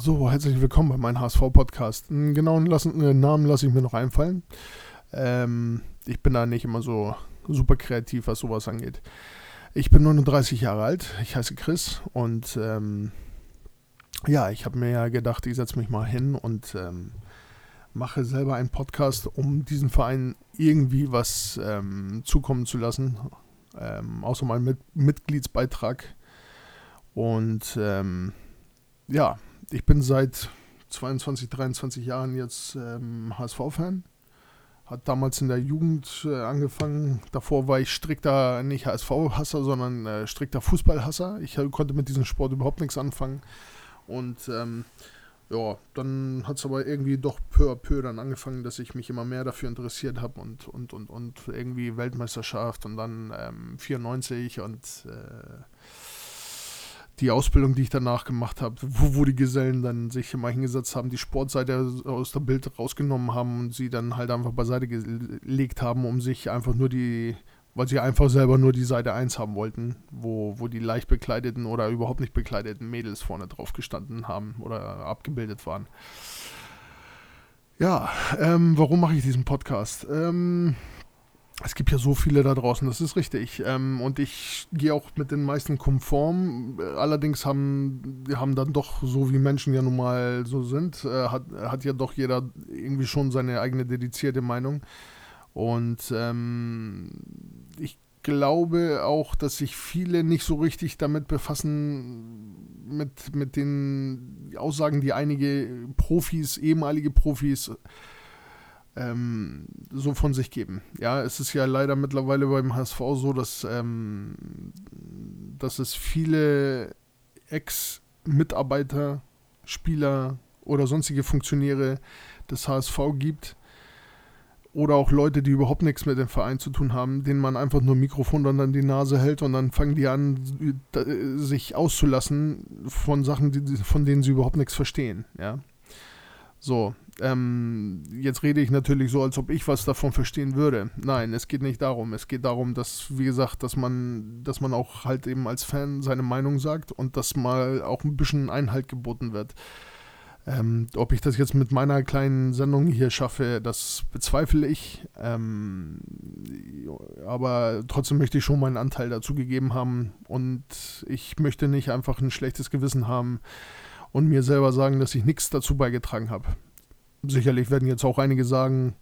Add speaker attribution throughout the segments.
Speaker 1: So, herzlich willkommen bei meinem HSV-Podcast. Einen genauen lassen, äh, Namen lasse ich mir noch einfallen. Ähm, ich bin da nicht immer so super kreativ, was sowas angeht. Ich bin 39 Jahre alt, ich heiße Chris und ähm, ja, ich habe mir ja gedacht, ich setze mich mal hin und ähm, mache selber einen Podcast, um diesem Verein irgendwie was ähm, zukommen zu lassen, ähm, außer meinem Mit Mitgliedsbeitrag. Und ähm, ja, ich bin seit 22, 23 Jahren jetzt ähm, HSV-Fan. Hat damals in der Jugend äh, angefangen. Davor war ich strikter, nicht HSV-Hasser, sondern äh, strikter Fußballhasser. Ich äh, konnte mit diesem Sport überhaupt nichts anfangen. Und ähm, ja, dann hat es aber irgendwie doch peu à peu dann angefangen, dass ich mich immer mehr dafür interessiert habe und, und, und, und irgendwie Weltmeisterschaft und dann ähm, 94 und äh, die Ausbildung, die ich danach gemacht habe, wo, wo die Gesellen dann sich immer hingesetzt haben, die Sportseite aus der Bild rausgenommen haben und sie dann halt einfach beiseite gelegt haben, um sich einfach nur die, weil sie einfach selber nur die Seite 1 haben wollten, wo, wo die leicht bekleideten oder überhaupt nicht bekleideten Mädels vorne drauf gestanden haben oder abgebildet waren. Ja, ähm, warum mache ich diesen Podcast? Ähm, es gibt ja so viele da draußen, das ist richtig. Ähm, und ich gehe auch mit den meisten konform. Allerdings haben, haben dann doch, so wie Menschen ja nun mal so sind, äh, hat, hat ja doch jeder irgendwie schon seine eigene dedizierte Meinung. Und ähm, ich glaube auch, dass sich viele nicht so richtig damit befassen, mit, mit den Aussagen, die einige Profis, ehemalige Profis, ähm, so von sich geben. Ja, es ist ja leider mittlerweile beim HSV so, dass, ähm, dass es viele Ex-Mitarbeiter, Spieler oder sonstige Funktionäre des HSV gibt, oder auch Leute, die überhaupt nichts mit dem Verein zu tun haben, denen man einfach nur ein Mikrofon dann an die Nase hält und dann fangen die an, sich auszulassen von Sachen, von denen sie überhaupt nichts verstehen. Ja. So, ähm, jetzt rede ich natürlich so, als ob ich was davon verstehen würde. Nein, es geht nicht darum. Es geht darum, dass, wie gesagt, dass man, dass man auch halt eben als Fan seine Meinung sagt und dass mal auch ein bisschen Einhalt geboten wird. Ähm, ob ich das jetzt mit meiner kleinen Sendung hier schaffe, das bezweifle ich. Ähm, aber trotzdem möchte ich schon meinen Anteil dazu gegeben haben und ich möchte nicht einfach ein schlechtes Gewissen haben und mir selber sagen, dass ich nichts dazu beigetragen habe. Sicherlich werden jetzt auch einige sagen,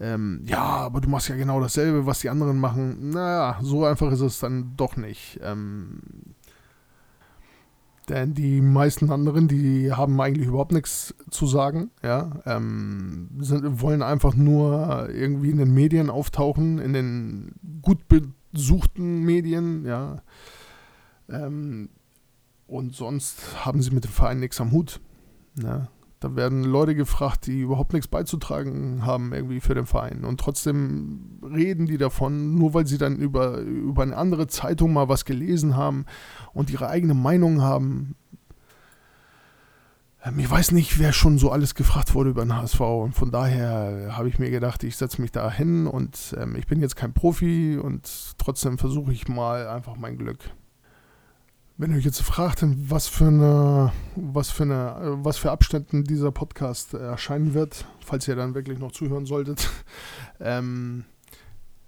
Speaker 1: ähm, ja, aber du machst ja genau dasselbe, was die anderen machen. Naja, so einfach ist es dann doch nicht. Ähm, denn die meisten anderen, die haben eigentlich überhaupt nichts zu sagen, ja, ähm, sind, wollen einfach nur irgendwie in den Medien auftauchen, in den gut besuchten Medien, ja. Ähm, und sonst haben sie mit dem Verein nichts am Hut. Ne? Da werden Leute gefragt, die überhaupt nichts beizutragen haben irgendwie für den Verein. Und trotzdem reden die davon, nur weil sie dann über, über eine andere Zeitung mal was gelesen haben und ihre eigene Meinung haben. Ähm, ich weiß nicht, wer schon so alles gefragt wurde über den HSV. Und von daher habe ich mir gedacht, ich setze mich da hin und ähm, ich bin jetzt kein Profi und trotzdem versuche ich mal einfach mein Glück. Wenn ihr euch jetzt fragt, was für eine, was für eine, was für Abständen dieser Podcast erscheinen wird, falls ihr dann wirklich noch zuhören solltet, ähm,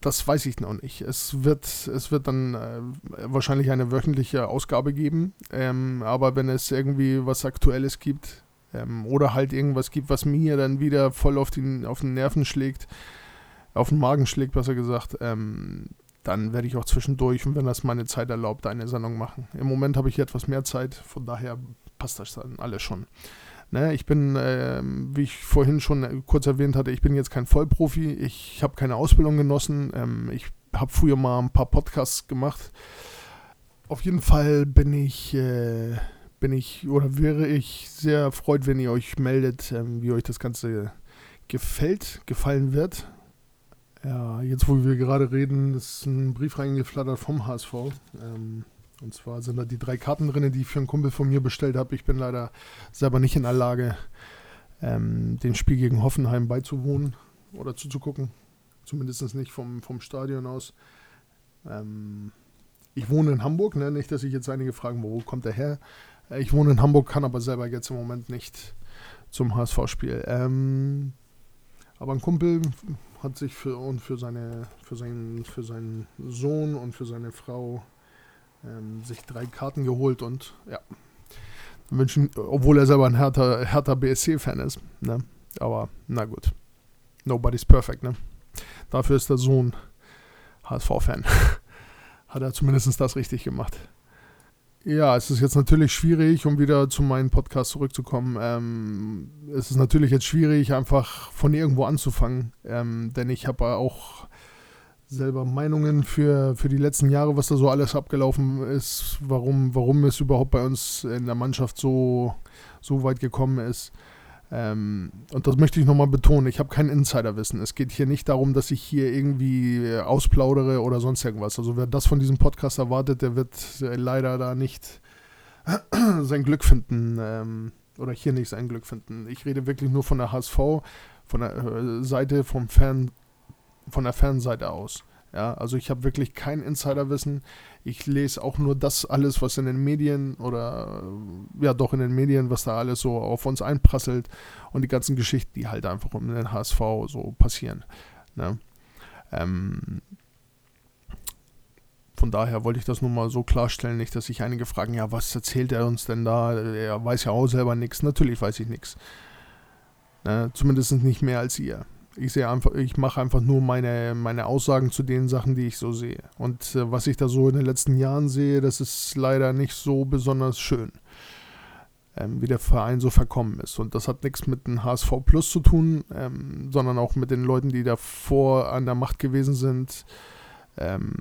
Speaker 1: das weiß ich noch nicht. Es wird, es wird dann äh, wahrscheinlich eine wöchentliche Ausgabe geben, ähm, aber wenn es irgendwie was Aktuelles gibt ähm, oder halt irgendwas gibt, was mir dann wieder voll auf den, auf den Nerven schlägt, auf den Magen schlägt, besser gesagt, ähm, dann werde ich auch zwischendurch, wenn das meine Zeit erlaubt, eine Sendung machen. Im Moment habe ich etwas mehr Zeit, von daher passt das dann alles schon. Ne, ich bin, äh, wie ich vorhin schon kurz erwähnt hatte, ich bin jetzt kein Vollprofi, ich habe keine Ausbildung genossen, ähm, ich habe früher mal ein paar Podcasts gemacht. Auf jeden Fall bin ich, äh, bin ich oder wäre ich sehr erfreut, wenn ihr euch meldet, ähm, wie euch das Ganze gefällt, gefallen wird. Ja, jetzt wo wir gerade reden, ist ein Brief reingeflattert vom HSV. Ähm, und zwar sind da die drei Karten drin, die ich für einen Kumpel von mir bestellt habe. Ich bin leider selber nicht in der Lage, ähm, dem Spiel gegen Hoffenheim beizuwohnen oder zuzugucken. Zumindest nicht vom, vom Stadion aus. Ähm, ich wohne in Hamburg, ne? nicht, dass sich jetzt einige fragen, wo kommt er her. Ich wohne in Hamburg, kann aber selber jetzt im Moment nicht zum HSV-Spiel. Ähm, aber ein Kumpel hat sich für und für seine für seinen für seinen Sohn und für seine Frau ähm, sich drei Karten geholt und ja wünschen, obwohl er selber ein härter härter BSC-Fan ist. Ne? Aber na gut, nobody's perfect. Ne? Dafür ist der Sohn HSV-Fan. Hat er zumindest das richtig gemacht. Ja, es ist jetzt natürlich schwierig, um wieder zu meinem Podcast zurückzukommen. Ähm, es ist natürlich jetzt schwierig, einfach von irgendwo anzufangen, ähm, denn ich habe auch selber Meinungen für, für die letzten Jahre, was da so alles abgelaufen ist, warum, warum es überhaupt bei uns in der Mannschaft so, so weit gekommen ist. Ähm, und das möchte ich nochmal betonen, ich habe kein Insiderwissen. Es geht hier nicht darum, dass ich hier irgendwie äh, ausplaudere oder sonst irgendwas. Also wer das von diesem Podcast erwartet, der wird äh, leider da nicht sein Glück finden ähm, oder hier nicht sein Glück finden. Ich rede wirklich nur von der HSV, von der äh, Seite vom Fan, von der Fanseite aus. Ja, also ich habe wirklich kein Insiderwissen. Ich lese auch nur das alles, was in den Medien oder ja doch in den Medien, was da alles so auf uns einprasselt und die ganzen Geschichten, die halt einfach um den HSV so passieren. Ne? Ähm, von daher wollte ich das nur mal so klarstellen, nicht, dass sich einige fragen, ja, was erzählt er uns denn da? Er weiß ja auch selber nichts. Natürlich weiß ich nichts. Ne? Zumindest nicht mehr als ihr ich sehe einfach, ich mache einfach nur meine, meine Aussagen zu den Sachen, die ich so sehe. Und äh, was ich da so in den letzten Jahren sehe, das ist leider nicht so besonders schön, ähm, wie der Verein so verkommen ist. Und das hat nichts mit dem HSV Plus zu tun, ähm, sondern auch mit den Leuten, die davor an der Macht gewesen sind. Ähm,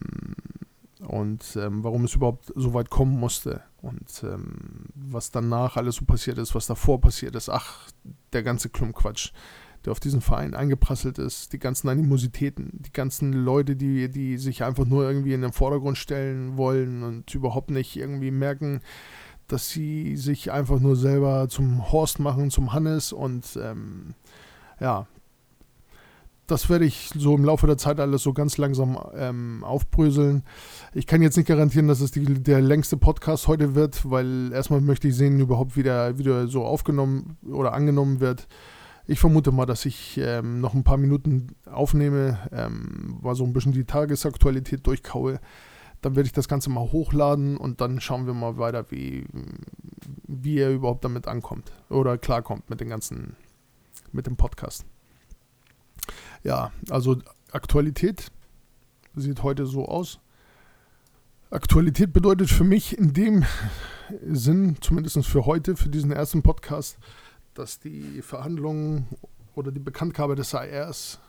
Speaker 1: und ähm, warum es überhaupt so weit kommen musste und ähm, was danach alles so passiert ist, was davor passiert ist. Ach, der ganze Klumpquatsch der auf diesen Verein eingeprasselt ist, die ganzen Animositäten, die ganzen Leute, die, die sich einfach nur irgendwie in den Vordergrund stellen wollen und überhaupt nicht irgendwie merken, dass sie sich einfach nur selber zum Horst machen, zum Hannes und ähm, ja, das werde ich so im Laufe der Zeit alles so ganz langsam ähm, aufbröseln. Ich kann jetzt nicht garantieren, dass es die, der längste Podcast heute wird, weil erstmal möchte ich sehen, überhaupt wieder, wieder so aufgenommen oder angenommen wird. Ich vermute mal, dass ich ähm, noch ein paar Minuten aufnehme, ähm, mal so ein bisschen die Tagesaktualität durchkaue. Dann werde ich das Ganze mal hochladen und dann schauen wir mal weiter, wie, wie er überhaupt damit ankommt oder klarkommt mit dem ganzen, mit dem Podcast. Ja, also Aktualität sieht heute so aus. Aktualität bedeutet für mich in dem Sinn, zumindest für heute, für diesen ersten Podcast, dass die Verhandlungen oder die Bekanntgabe des ARs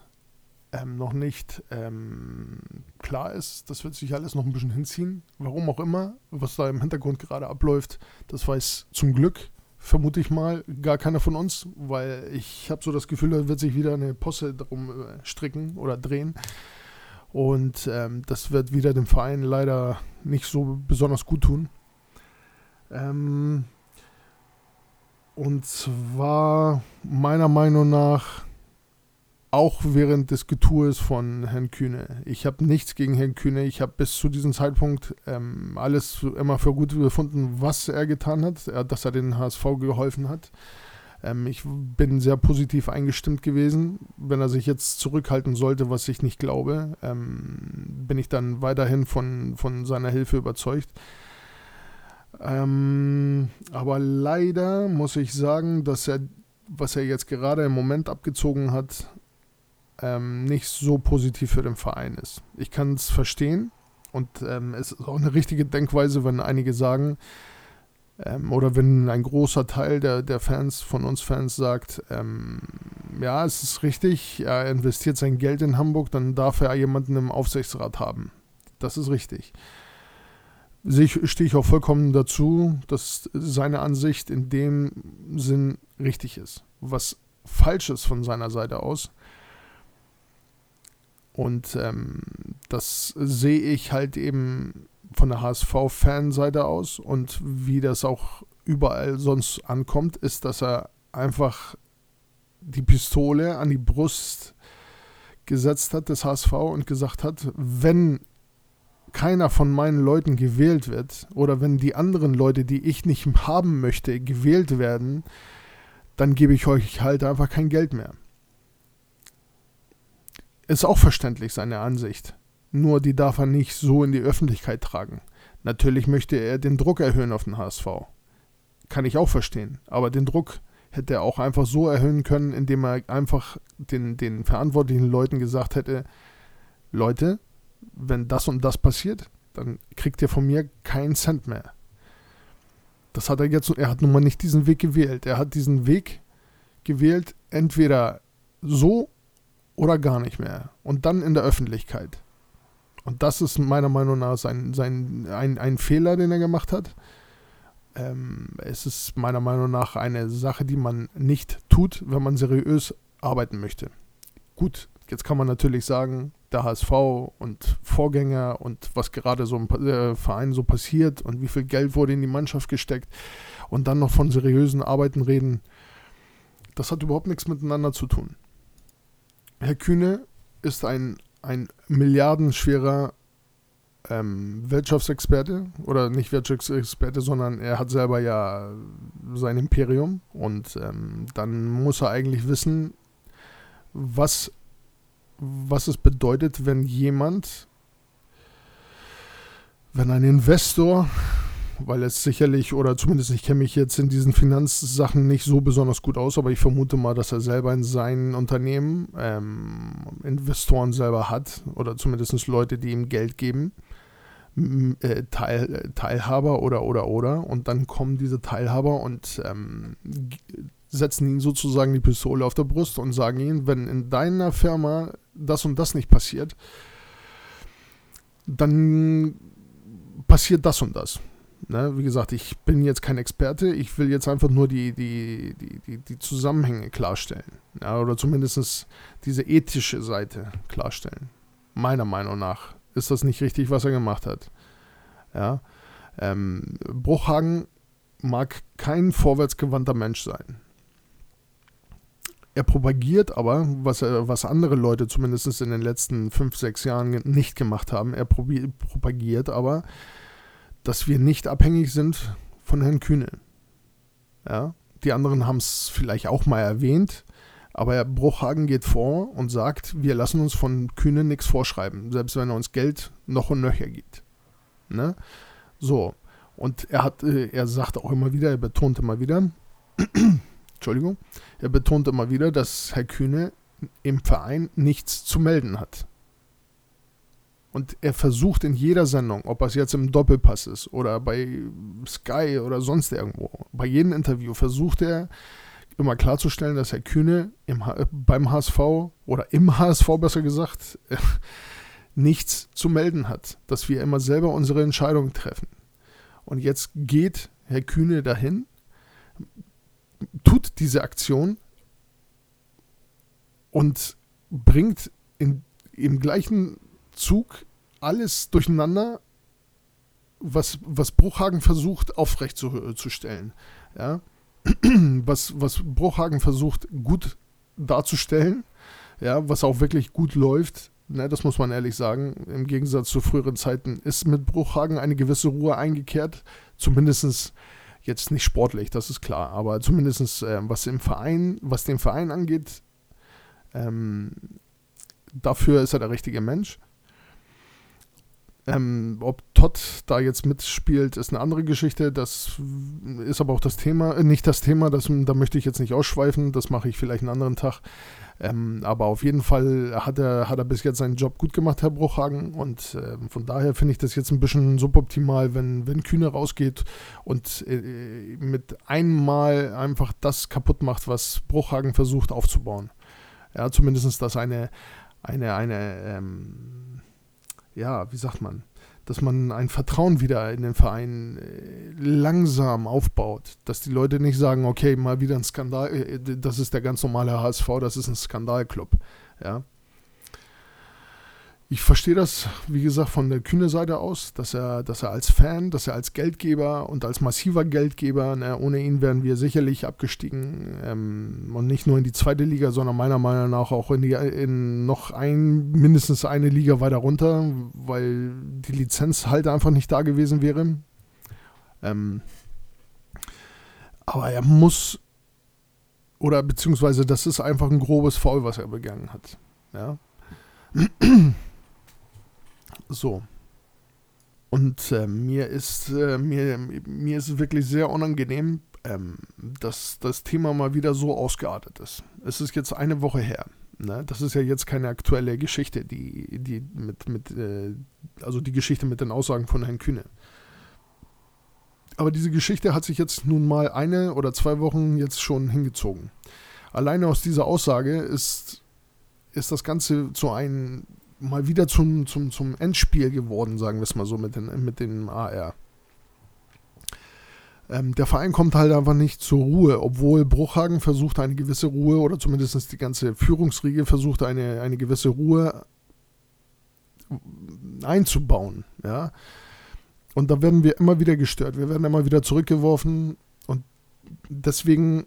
Speaker 1: ähm, noch nicht ähm, klar ist. Das wird sich alles noch ein bisschen hinziehen. Warum auch immer, was da im Hintergrund gerade abläuft, das weiß zum Glück, vermute ich mal, gar keiner von uns, weil ich habe so das Gefühl, da wird sich wieder eine Posse drum äh, stricken oder drehen. Und ähm, das wird wieder dem Verein leider nicht so besonders gut tun. Ähm, und zwar meiner Meinung nach auch während des Getues von Herrn Kühne. Ich habe nichts gegen Herrn Kühne. Ich habe bis zu diesem Zeitpunkt ähm, alles immer für gut befunden, was er getan hat, dass er den HSV geholfen hat. Ähm, ich bin sehr positiv eingestimmt gewesen. Wenn er sich jetzt zurückhalten sollte, was ich nicht glaube, ähm, bin ich dann weiterhin von, von seiner Hilfe überzeugt. Ähm, aber leider muss ich sagen, dass er, was er jetzt gerade im Moment abgezogen hat, ähm, nicht so positiv für den Verein ist. Ich kann es verstehen und ähm, es ist auch eine richtige Denkweise, wenn einige sagen, ähm, oder wenn ein großer Teil der, der Fans von uns Fans sagt, ähm, ja, es ist richtig, er investiert sein Geld in Hamburg, dann darf er jemanden im Aufsichtsrat haben. Das ist richtig stehe ich auch vollkommen dazu, dass seine Ansicht in dem Sinn richtig ist. Was falsch ist von seiner Seite aus. Und ähm, das sehe ich halt eben von der HSV-Fanseite aus und wie das auch überall sonst ankommt, ist, dass er einfach die Pistole an die Brust gesetzt hat des HSV und gesagt hat, wenn keiner von meinen Leuten gewählt wird oder wenn die anderen Leute, die ich nicht haben möchte, gewählt werden, dann gebe ich euch halt einfach kein Geld mehr. Ist auch verständlich seine Ansicht. Nur die darf er nicht so in die Öffentlichkeit tragen. Natürlich möchte er den Druck erhöhen auf den HSV. Kann ich auch verstehen. Aber den Druck hätte er auch einfach so erhöhen können, indem er einfach den, den verantwortlichen Leuten gesagt hätte, Leute, wenn das und das passiert, dann kriegt ihr von mir keinen Cent mehr. Das hat er jetzt, er hat nun mal nicht diesen Weg gewählt. Er hat diesen Weg gewählt, entweder so oder gar nicht mehr. Und dann in der Öffentlichkeit. Und das ist meiner Meinung nach sein, sein, ein, ein Fehler, den er gemacht hat. Ähm, es ist meiner Meinung nach eine Sache, die man nicht tut, wenn man seriös arbeiten möchte. Gut, jetzt kann man natürlich sagen, der HSV und Vorgänger und was gerade so im äh, Verein so passiert und wie viel Geld wurde in die Mannschaft gesteckt und dann noch von seriösen Arbeiten reden, das hat überhaupt nichts miteinander zu tun. Herr Kühne ist ein, ein milliardenschwerer ähm, Wirtschaftsexperte oder nicht Wirtschaftsexperte, sondern er hat selber ja sein Imperium und ähm, dann muss er eigentlich wissen, was was es bedeutet, wenn jemand, wenn ein Investor, weil es sicherlich, oder zumindest ich kenne mich jetzt in diesen Finanzsachen nicht so besonders gut aus, aber ich vermute mal, dass er selber in seinem Unternehmen ähm, Investoren selber hat oder zumindest Leute, die ihm Geld geben. Äh, Teil, äh, Teilhaber oder oder oder und dann kommen diese Teilhaber und ähm, setzen ihnen sozusagen die Pistole auf der Brust und sagen ihnen, wenn in deiner Firma das und das nicht passiert, dann passiert das und das. Ne? Wie gesagt, ich bin jetzt kein Experte, ich will jetzt einfach nur die, die, die, die, die Zusammenhänge klarstellen. Ja? Oder zumindest diese ethische Seite klarstellen. Meiner Meinung nach ist das nicht richtig, was er gemacht hat. Ja? Ähm, Bruchhagen mag kein vorwärtsgewandter Mensch sein er propagiert aber, was, er, was andere Leute zumindest in den letzten fünf, sechs Jahren nicht gemacht haben, er propagiert aber, dass wir nicht abhängig sind von Herrn Kühne. Ja? Die anderen haben es vielleicht auch mal erwähnt, aber Herr Bruchhagen geht vor und sagt, wir lassen uns von Kühne nichts vorschreiben, selbst wenn er uns Geld noch und nöcher gibt. Ne? So. Und er hat, äh, er sagt auch immer wieder, er betont immer wieder, Entschuldigung, er betont immer wieder, dass Herr Kühne im Verein nichts zu melden hat. Und er versucht in jeder Sendung, ob es jetzt im Doppelpass ist oder bei Sky oder sonst irgendwo, bei jedem Interview versucht er immer klarzustellen, dass Herr Kühne im, beim HSV oder im HSV besser gesagt nichts zu melden hat, dass wir immer selber unsere Entscheidungen treffen. Und jetzt geht Herr Kühne dahin, diese Aktion und bringt in, im gleichen Zug alles durcheinander, was, was Bruchhagen versucht aufrechtzustellen. Ja? Was, was Bruchhagen versucht gut darzustellen, ja, was auch wirklich gut läuft, ne, das muss man ehrlich sagen. Im Gegensatz zu früheren Zeiten ist mit Bruchhagen eine gewisse Ruhe eingekehrt, zumindest Jetzt nicht sportlich, das ist klar, aber zumindest äh, was im Verein, was den Verein angeht, ähm, dafür ist er der richtige Mensch. Ähm, ob Todd da jetzt mitspielt, ist eine andere Geschichte. Das ist aber auch das Thema, äh, nicht das Thema, das, da möchte ich jetzt nicht ausschweifen, das mache ich vielleicht einen anderen Tag. Ähm, aber auf jeden Fall hat er, hat er bis jetzt seinen Job gut gemacht, Herr Bruchhagen. Und äh, von daher finde ich das jetzt ein bisschen suboptimal, wenn, wenn Kühne rausgeht und äh, mit einmal einfach das kaputt macht, was Bruchhagen versucht aufzubauen. Ja, zumindest, dass eine, eine, eine, ähm, ja, wie sagt man, dass man ein Vertrauen wieder in den Verein äh, langsam aufbaut, dass die Leute nicht sagen, okay, mal wieder ein Skandal, äh, das ist der ganz normale HSV, das ist ein Skandalclub, ja. Ich verstehe das, wie gesagt, von der kühne Seite aus, dass er, dass er als Fan, dass er als Geldgeber und als massiver Geldgeber, ne, ohne ihn wären wir sicherlich abgestiegen ähm, und nicht nur in die zweite Liga, sondern meiner Meinung nach auch in, die, in noch ein, mindestens eine Liga weiter runter, weil die Lizenz halt einfach nicht da gewesen wäre. Ähm, aber er muss, oder beziehungsweise das ist einfach ein grobes Foul, was er begangen hat. Ja. So. Und äh, mir ist äh, mir, mir ist wirklich sehr unangenehm, ähm, dass das Thema mal wieder so ausgeartet ist. Es ist jetzt eine Woche her. Ne? Das ist ja jetzt keine aktuelle Geschichte, die, die mit, mit äh, also die Geschichte mit den Aussagen von Herrn Kühne. Aber diese Geschichte hat sich jetzt nun mal eine oder zwei Wochen jetzt schon hingezogen. Alleine aus dieser Aussage ist, ist das Ganze zu einem mal wieder zum, zum, zum Endspiel geworden, sagen wir es mal so, mit, den, mit dem AR. Ähm, der Verein kommt halt einfach nicht zur Ruhe, obwohl Bruchhagen versucht eine gewisse Ruhe oder zumindest die ganze Führungsriege versucht eine, eine gewisse Ruhe einzubauen. Ja? Und da werden wir immer wieder gestört, wir werden immer wieder zurückgeworfen und deswegen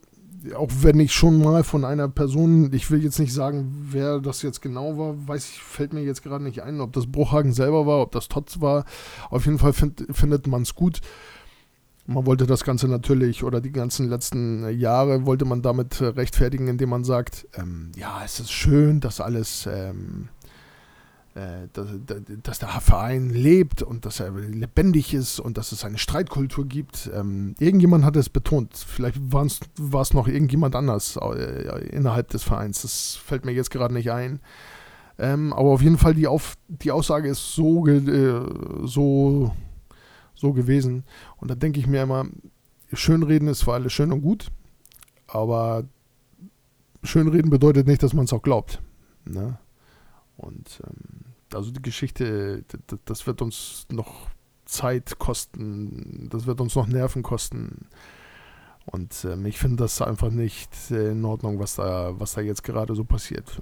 Speaker 1: auch wenn ich schon mal von einer Person, ich will jetzt nicht sagen, wer das jetzt genau war, weiß ich, fällt mir jetzt gerade nicht ein, ob das Bruchhagen selber war, ob das Totz war. Auf jeden Fall find, findet man es gut. Man wollte das Ganze natürlich oder die ganzen letzten Jahre wollte man damit rechtfertigen, indem man sagt, ähm, ja, es ist schön, dass alles ähm, äh, dass, dass, der Verein lebt und dass er lebendig ist und dass es eine Streitkultur gibt. Ähm, irgendjemand hat es betont. Vielleicht war es noch irgendjemand anders äh, innerhalb des Vereins. Das fällt mir jetzt gerade nicht ein. Ähm, aber auf jeden Fall die, auf, die Aussage ist so, äh, so, so gewesen. Und da denke ich mir immer, Schönreden ist zwar alles schön und gut, aber Schönreden bedeutet nicht, dass man es auch glaubt. Ne? Und ähm, also die Geschichte, das wird uns noch Zeit kosten, das wird uns noch Nerven kosten. Und ähm, ich finde das einfach nicht in Ordnung, was da, was da jetzt gerade so passiert.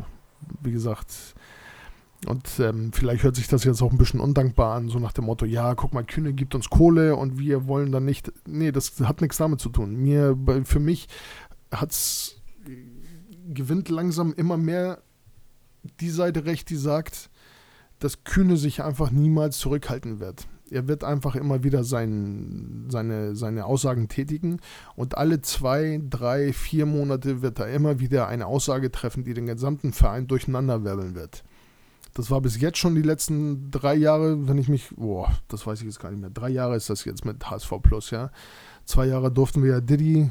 Speaker 1: Wie gesagt, und ähm, vielleicht hört sich das jetzt auch ein bisschen undankbar an, so nach dem Motto, ja, guck mal, Kühne gibt uns Kohle und wir wollen dann nicht. Nee, das hat nichts damit zu tun. Mir, für mich hat's gewinnt langsam immer mehr die Seite recht, die sagt, dass Kühne sich einfach niemals zurückhalten wird. Er wird einfach immer wieder sein, seine, seine Aussagen tätigen und alle zwei, drei, vier Monate wird er immer wieder eine Aussage treffen, die den gesamten Verein durcheinanderwirbeln wird. Das war bis jetzt schon die letzten drei Jahre, wenn ich mich, boah, das weiß ich jetzt gar nicht mehr. Drei Jahre ist das jetzt mit HSV Plus, ja. Zwei Jahre durften wir ja Diddy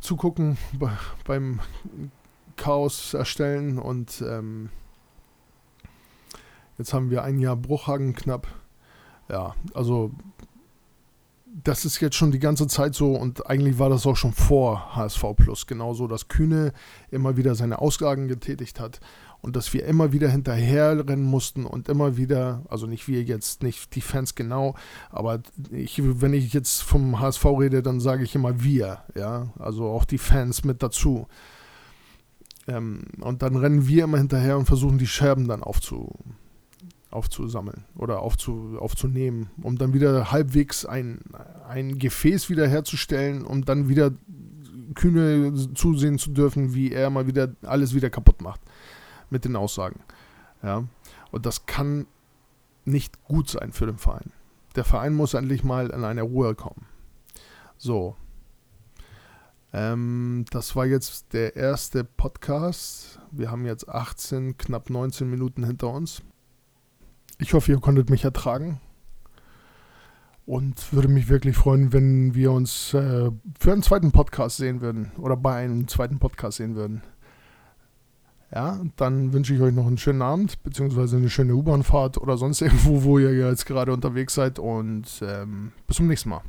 Speaker 1: zugucken beim Chaos erstellen und ähm, jetzt haben wir ein Jahr Bruchhagen knapp. Ja, also das ist jetzt schon die ganze Zeit so und eigentlich war das auch schon vor HSV Plus genauso, dass Kühne immer wieder seine Aussagen getätigt hat und dass wir immer wieder hinterherrennen mussten und immer wieder, also nicht wir jetzt, nicht die Fans genau, aber ich, wenn ich jetzt vom HSV rede, dann sage ich immer wir, ja, also auch die Fans mit dazu. Ähm, und dann rennen wir immer hinterher und versuchen die Scherben dann aufzu, aufzusammeln oder aufzu, aufzunehmen, um dann wieder halbwegs ein, ein Gefäß wiederherzustellen, um dann wieder kühne zusehen zu dürfen, wie er mal wieder alles wieder kaputt macht mit den Aussagen. Ja. Und das kann nicht gut sein für den Verein. Der Verein muss endlich mal in eine Ruhe kommen. So, ähm, das war jetzt der erste Podcast. Wir haben jetzt 18, knapp 19 Minuten hinter uns. Ich hoffe, ihr konntet mich ertragen. Und würde mich wirklich freuen, wenn wir uns äh, für einen zweiten Podcast sehen würden oder bei einem zweiten Podcast sehen würden. Ja, dann wünsche ich euch noch einen schönen Abend, beziehungsweise eine schöne U-Bahn-Fahrt oder sonst irgendwo, wo ihr jetzt gerade unterwegs seid. Und ähm, bis zum nächsten Mal.